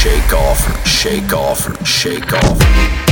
shake off, shake off, shake off.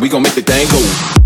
We gon' make the thing go.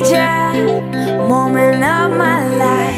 major moment of my life.